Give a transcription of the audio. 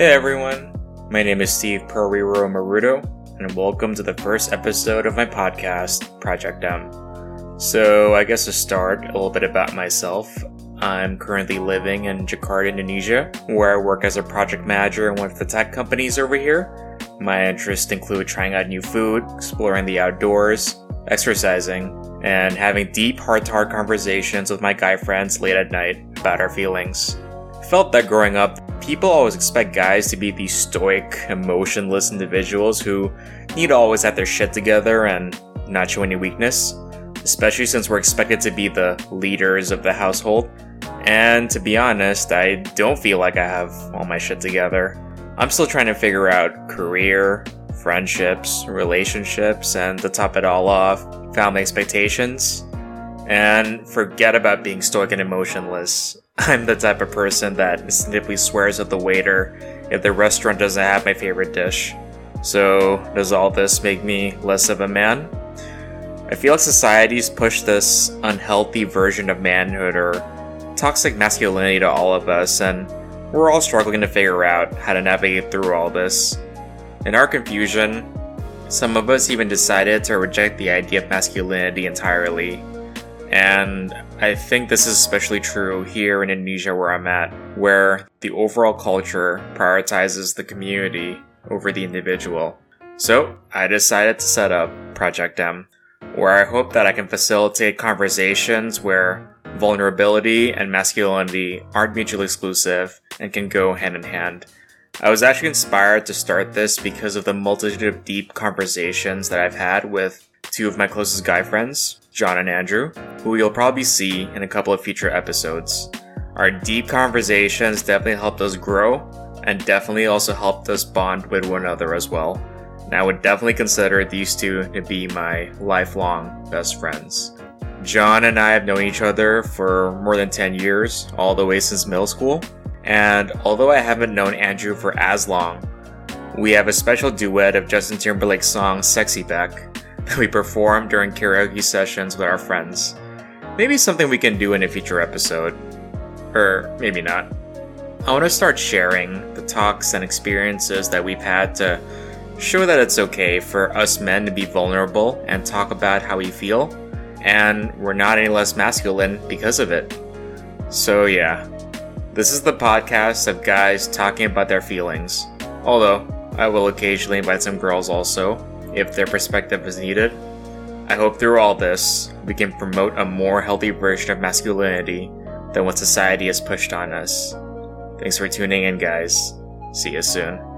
Hey everyone, my name is Steve Perriro Marudo, and welcome to the first episode of my podcast, Project M. So, I guess to start, a little bit about myself. I'm currently living in Jakarta, Indonesia, where I work as a project manager in one of the tech companies over here. My interests include trying out new food, exploring the outdoors, exercising, and having deep heart to heart conversations with my guy friends late at night about our feelings. Felt that growing up, people always expect guys to be these stoic, emotionless individuals who need to always have their shit together and not show any weakness, especially since we're expected to be the leaders of the household. And to be honest, I don't feel like I have all my shit together. I'm still trying to figure out career, friendships, relationships, and to top it all off, family expectations. And forget about being stoic and emotionless. I'm the type of person that instinctively swears at the waiter if the restaurant doesn't have my favorite dish. So, does all this make me less of a man? I feel like society's pushed this unhealthy version of manhood or toxic masculinity to all of us, and we're all struggling to figure out how to navigate through all this. In our confusion, some of us even decided to reject the idea of masculinity entirely. And I think this is especially true here in Indonesia where I'm at, where the overall culture prioritizes the community over the individual. So I decided to set up Project M, where I hope that I can facilitate conversations where vulnerability and masculinity aren't mutually exclusive and can go hand in hand. I was actually inspired to start this because of the multitude of deep conversations that I've had with two of my closest guy friends, John and Andrew, who you'll probably see in a couple of future episodes. Our deep conversations definitely helped us grow and definitely also helped us bond with one another as well. And I would definitely consider these two to be my lifelong best friends. John and I have known each other for more than 10 years, all the way since middle school. And although I haven't known Andrew for as long, we have a special duet of Justin Timberlake's song Sexy Back that we perform during karaoke sessions with our friends. Maybe something we can do in a future episode. Or maybe not. I want to start sharing the talks and experiences that we've had to show that it's okay for us men to be vulnerable and talk about how we feel, and we're not any less masculine because of it. So, yeah, this is the podcast of guys talking about their feelings. Although, I will occasionally invite some girls also, if their perspective is needed. I hope through all this, we can promote a more healthy version of masculinity than what society has pushed on us. Thanks for tuning in, guys. See you soon.